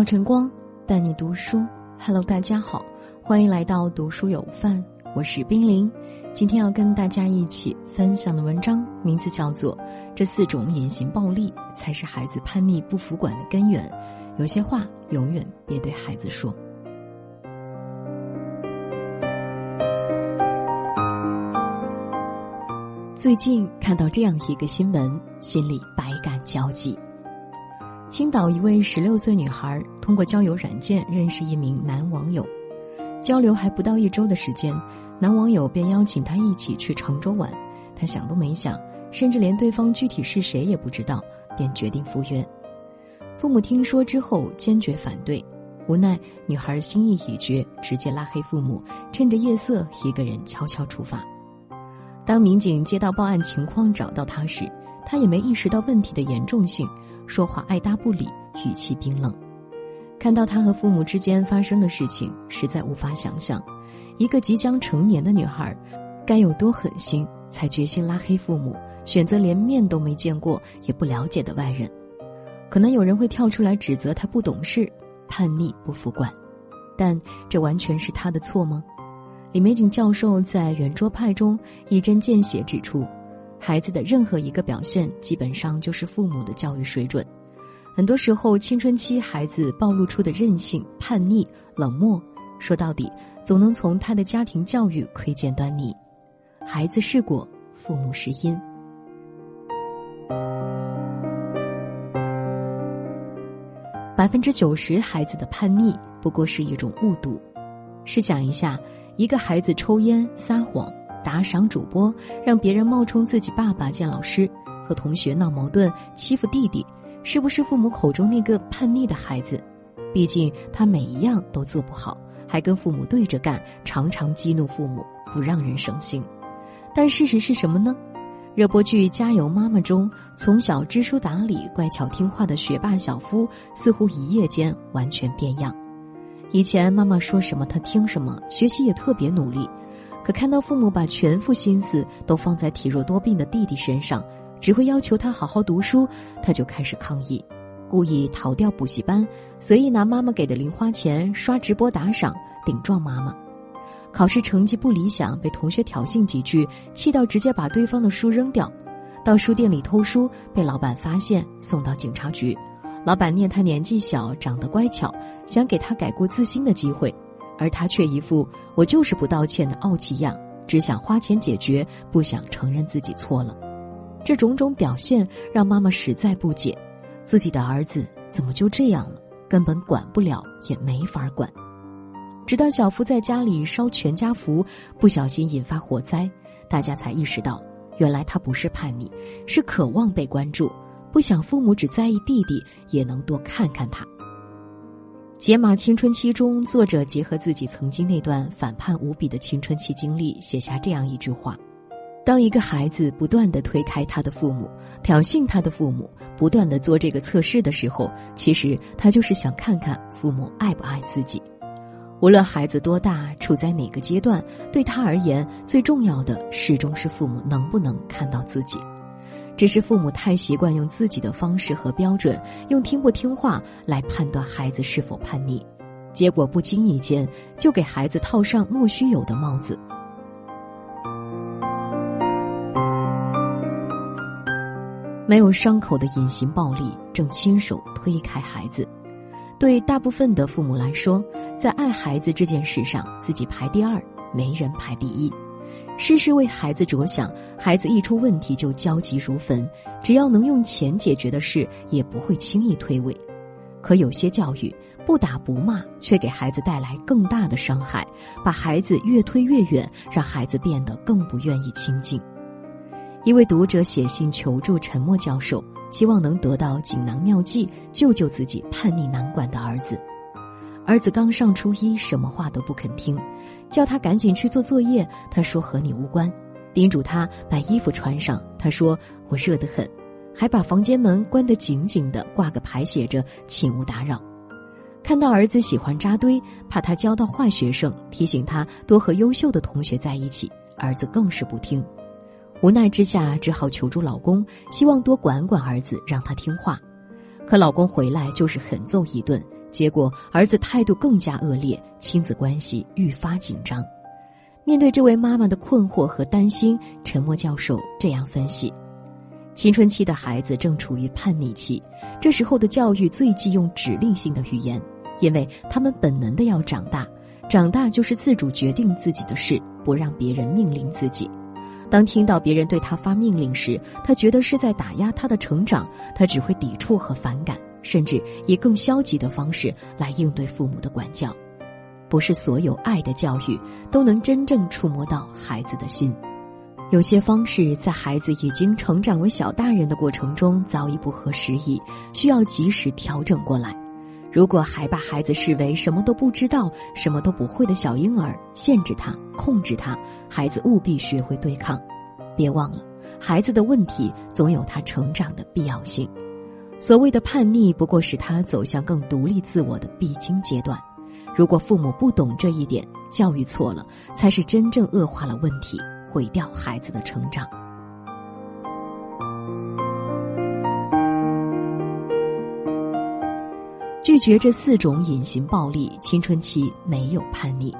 好晨光伴你读书，Hello，大家好，欢迎来到读书有范，我是冰凌。今天要跟大家一起分享的文章名字叫做《这四种隐形暴力才是孩子叛逆不服管的根源》，有些话永远别对孩子说。最近看到这样一个新闻，心里百感交集。青岛一位十六岁女孩通过交友软件认识一名男网友，交流还不到一周的时间，男网友便邀请她一起去常州玩。她想都没想，甚至连对方具体是谁也不知道，便决定赴约。父母听说之后坚决反对，无奈女孩心意已决，直接拉黑父母，趁着夜色一个人悄悄出发。当民警接到报案情况找到她时，她也没意识到问题的严重性。说话爱答不理，语气冰冷。看到他和父母之间发生的事情，实在无法想象，一个即将成年的女孩，该有多狠心，才决心拉黑父母，选择连面都没见过也不了解的外人。可能有人会跳出来指责他不懂事、叛逆、不服管，但这完全是他的错吗？李玫瑾教授在圆桌派中一针见血指出。孩子的任何一个表现，基本上就是父母的教育水准。很多时候，青春期孩子暴露出的任性、叛逆、冷漠，说到底，总能从他的家庭教育窥见端倪。孩子是果，父母是因。百分之九十孩子的叛逆，不过是一种误读。试想一下，一个孩子抽烟、撒谎。打赏主播，让别人冒充自己爸爸见老师，和同学闹矛盾，欺负弟弟，是不是父母口中那个叛逆的孩子？毕竟他每一样都做不好，还跟父母对着干，常常激怒父母，不让人省心。但事实是什么呢？热播剧《加油妈妈》中，从小知书达理、乖巧听话的学霸小夫，似乎一夜间完全变样。以前妈妈说什么他听什么，学习也特别努力。可看到父母把全副心思都放在体弱多病的弟弟身上，只会要求他好好读书，他就开始抗议，故意逃掉补习班，随意拿妈妈给的零花钱刷直播打赏，顶撞妈妈。考试成绩不理想，被同学挑衅几句，气到直接把对方的书扔掉。到书店里偷书，被老板发现，送到警察局。老板念他年纪小，长得乖巧，想给他改过自新的机会。而他却一副我就是不道歉的傲气样，只想花钱解决，不想承认自己错了。这种种表现让妈妈实在不解，自己的儿子怎么就这样了？根本管不了，也没法管。直到小福在家里烧全家福，不小心引发火灾，大家才意识到，原来他不是叛逆，是渴望被关注，不想父母只在意弟弟，也能多看看他。《解码青春期》中，作者结合自己曾经那段反叛无比的青春期经历，写下这样一句话：当一个孩子不断的推开他的父母，挑衅他的父母，不断的做这个测试的时候，其实他就是想看看父母爱不爱自己。无论孩子多大，处在哪个阶段，对他而言，最重要的始终是父母能不能看到自己。只是父母太习惯用自己的方式和标准，用听不听话来判断孩子是否叛逆，结果不经意间就给孩子套上莫须有的帽子。没有伤口的隐形暴力正亲手推开孩子。对大部分的父母来说，在爱孩子这件事上，自己排第二，没人排第一。事事为孩子着想，孩子一出问题就焦急如焚，只要能用钱解决的事，也不会轻易推诿。可有些教育不打不骂，却给孩子带来更大的伤害，把孩子越推越远，让孩子变得更不愿意亲近。一位读者写信求助陈默教授，希望能得到锦囊妙计，救救自己叛逆难管的儿子。儿子刚上初一，什么话都不肯听。叫他赶紧去做作业，他说和你无关；叮嘱他把衣服穿上，他说我热得很，还把房间门关得紧紧的，挂个牌写着请勿打扰。看到儿子喜欢扎堆，怕他交到坏学生，提醒他多和优秀的同学在一起，儿子更是不听。无奈之下，只好求助老公，希望多管管儿子，让他听话。可老公回来就是狠揍一顿，结果儿子态度更加恶劣，亲子关系愈发紧张。面对这位妈妈的困惑和担心，陈默教授这样分析：青春期的孩子正处于叛逆期，这时候的教育最忌用指令性的语言，因为他们本能的要长大，长大就是自主决定自己的事，不让别人命令自己。当听到别人对他发命令时，他觉得是在打压他的成长，他只会抵触和反感，甚至以更消极的方式来应对父母的管教。不是所有爱的教育都能真正触摸到孩子的心，有些方式在孩子已经成长为小大人的过程中早已不合时宜，需要及时调整过来。如果还把孩子视为什么都不知道、什么都不会的小婴儿，限制他、控制他，孩子务必学会对抗。别忘了，孩子的问题总有他成长的必要性。所谓的叛逆，不过是他走向更独立自我的必经阶段。如果父母不懂这一点，教育错了，才是真正恶化了问题，毁掉孩子的成长。拒绝这四种隐形暴力，青春期没有叛逆。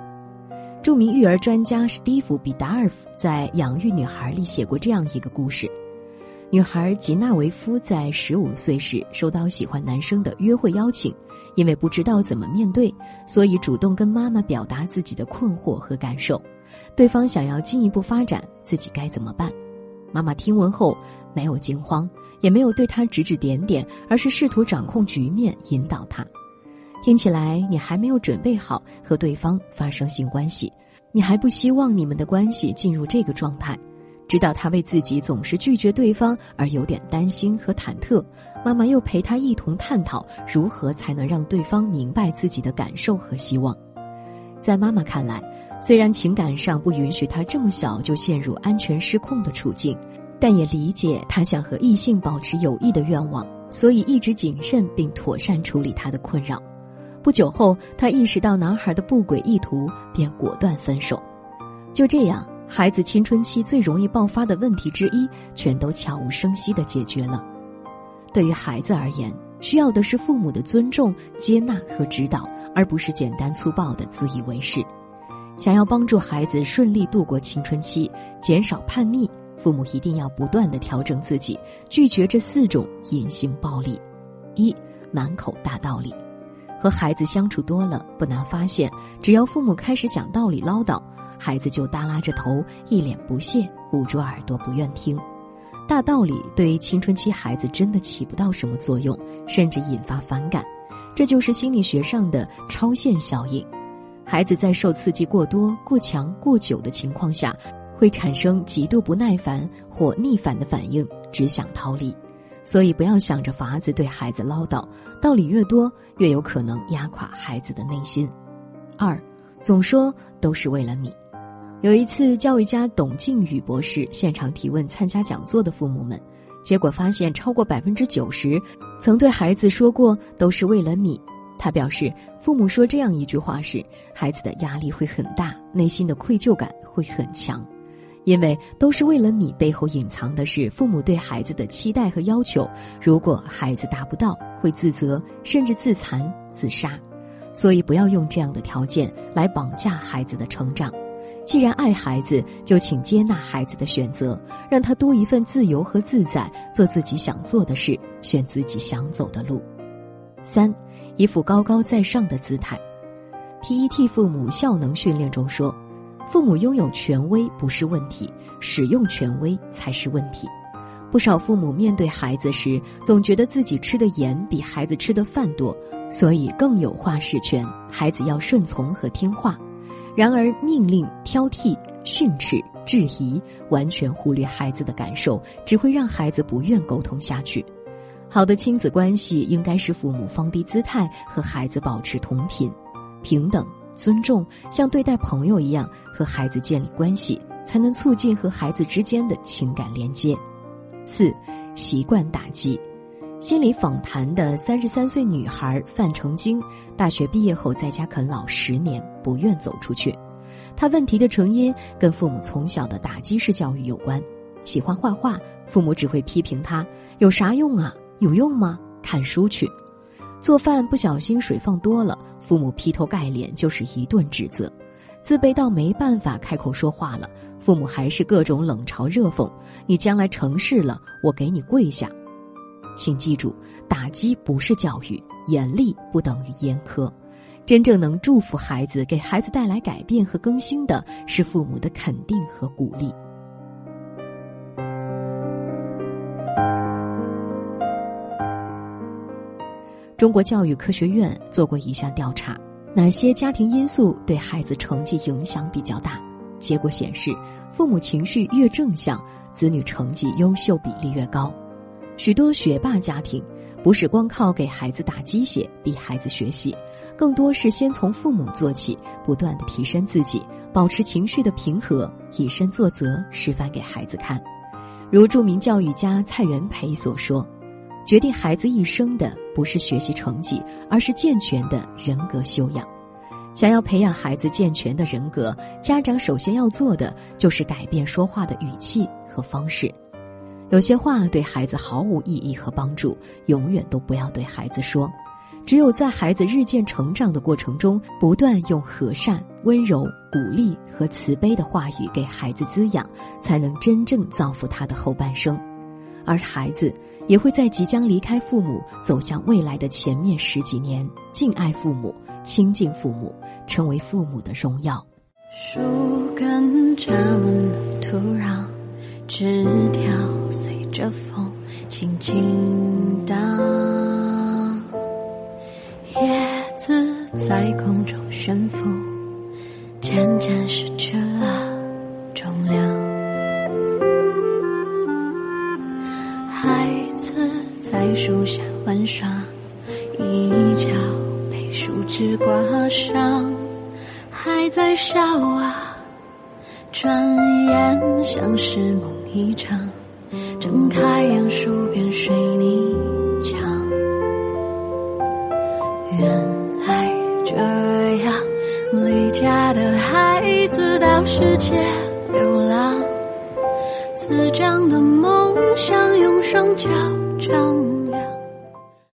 著名育儿专家史蒂夫·比达尔夫在《养育女孩》里写过这样一个故事：女孩吉娜维夫在十五岁时收到喜欢男生的约会邀请。因为不知道怎么面对，所以主动跟妈妈表达自己的困惑和感受。对方想要进一步发展，自己该怎么办？妈妈听闻后没有惊慌，也没有对他指指点点，而是试图掌控局面，引导他。听起来你还没有准备好和对方发生性关系，你还不希望你们的关系进入这个状态。知道他为自己总是拒绝对方而有点担心和忐忑，妈妈又陪他一同探讨如何才能让对方明白自己的感受和希望。在妈妈看来，虽然情感上不允许他这么小就陷入安全失控的处境，但也理解他想和异性保持友谊的愿望，所以一直谨慎并妥善处理他的困扰。不久后，他意识到男孩的不轨意图，便果断分手。就这样。孩子青春期最容易爆发的问题之一，全都悄无声息地解决了。对于孩子而言，需要的是父母的尊重、接纳和指导，而不是简单粗暴的自以为是。想要帮助孩子顺利度过青春期，减少叛逆，父母一定要不断的调整自己，拒绝这四种隐形暴力。一、满口大道理。和孩子相处多了，不难发现，只要父母开始讲道理、唠叨。孩子就耷拉着头，一脸不屑，捂住耳朵不愿听。大道理对青春期孩子真的起不到什么作用，甚至引发反感。这就是心理学上的超限效应。孩子在受刺激过多、过强、过久的情况下，会产生极度不耐烦或逆反的反应，只想逃离。所以不要想着法子对孩子唠叨，道理越多，越有可能压垮孩子的内心。二，总说都是为了你。有一次，教育家董靖宇博士现场提问参加讲座的父母们，结果发现超过百分之九十曾对孩子说过“都是为了你”。他表示，父母说这样一句话时，孩子的压力会很大，内心的愧疚感会很强，因为都是为了你背后隐藏的是父母对孩子的期待和要求。如果孩子达不到，会自责，甚至自残、自杀。所以，不要用这样的条件来绑架孩子的成长。既然爱孩子，就请接纳孩子的选择，让他多一份自由和自在，做自己想做的事，选自己想走的路。三，一副高高在上的姿态。PET 父母效能训练中说，父母拥有权威不是问题，使用权威才是问题。不少父母面对孩子时，总觉得自己吃的盐比孩子吃的饭多，所以更有话事权，孩子要顺从和听话。然而，命令、挑剔、训斥、质疑，完全忽略孩子的感受，只会让孩子不愿沟通下去。好的亲子关系应该是父母放低姿态，和孩子保持同频、平等、尊重，像对待朋友一样和孩子建立关系，才能促进和孩子之间的情感连接。四、习惯打击。心理访谈的三十三岁女孩范成晶，大学毕业后在家啃老十年，不愿走出去。她问题的成因跟父母从小的打击式教育有关。喜欢画画，父母只会批评她：“有啥用啊？有用吗？看书去。”做饭不小心水放多了，父母劈头盖脸就是一顿指责；自卑到没办法开口说话了，父母还是各种冷嘲热讽。你将来成事了，我给你跪下。请记住，打击不是教育，严厉不等于严苛。真正能祝福孩子、给孩子带来改变和更新的是父母的肯定和鼓励。中国教育科学院做过一项调查，哪些家庭因素对孩子成绩影响比较大？结果显示，父母情绪越正向，子女成绩优秀比例越高。许多学霸家庭不是光靠给孩子打鸡血逼孩子学习，更多是先从父母做起，不断的提升自己，保持情绪的平和，以身作则，示范给孩子看。如著名教育家蔡元培所说。决定孩子一生的不是学习成绩，而是健全的人格修养。想要培养孩子健全的人格，家长首先要做的就是改变说话的语气和方式。有些话对孩子毫无意义和帮助，永远都不要对孩子说。只有在孩子日渐成长的过程中，不断用和善、温柔、鼓励和慈悲的话语给孩子滋养，才能真正造福他的后半生。而孩子。也会在即将离开父母、走向未来的前面十几年，敬爱父母、亲近父母，成为父母的荣耀。树根扎稳了土壤，枝条随着风轻轻荡，叶子在空中悬浮，渐渐失去了重量。孩子在树下玩耍，一角被树枝刮伤，还在笑啊。转眼像是梦一场，睁开眼数遍水泥墙。原来这样，离家的孩子到世界流浪，滋长的梦想用双脚。丈量。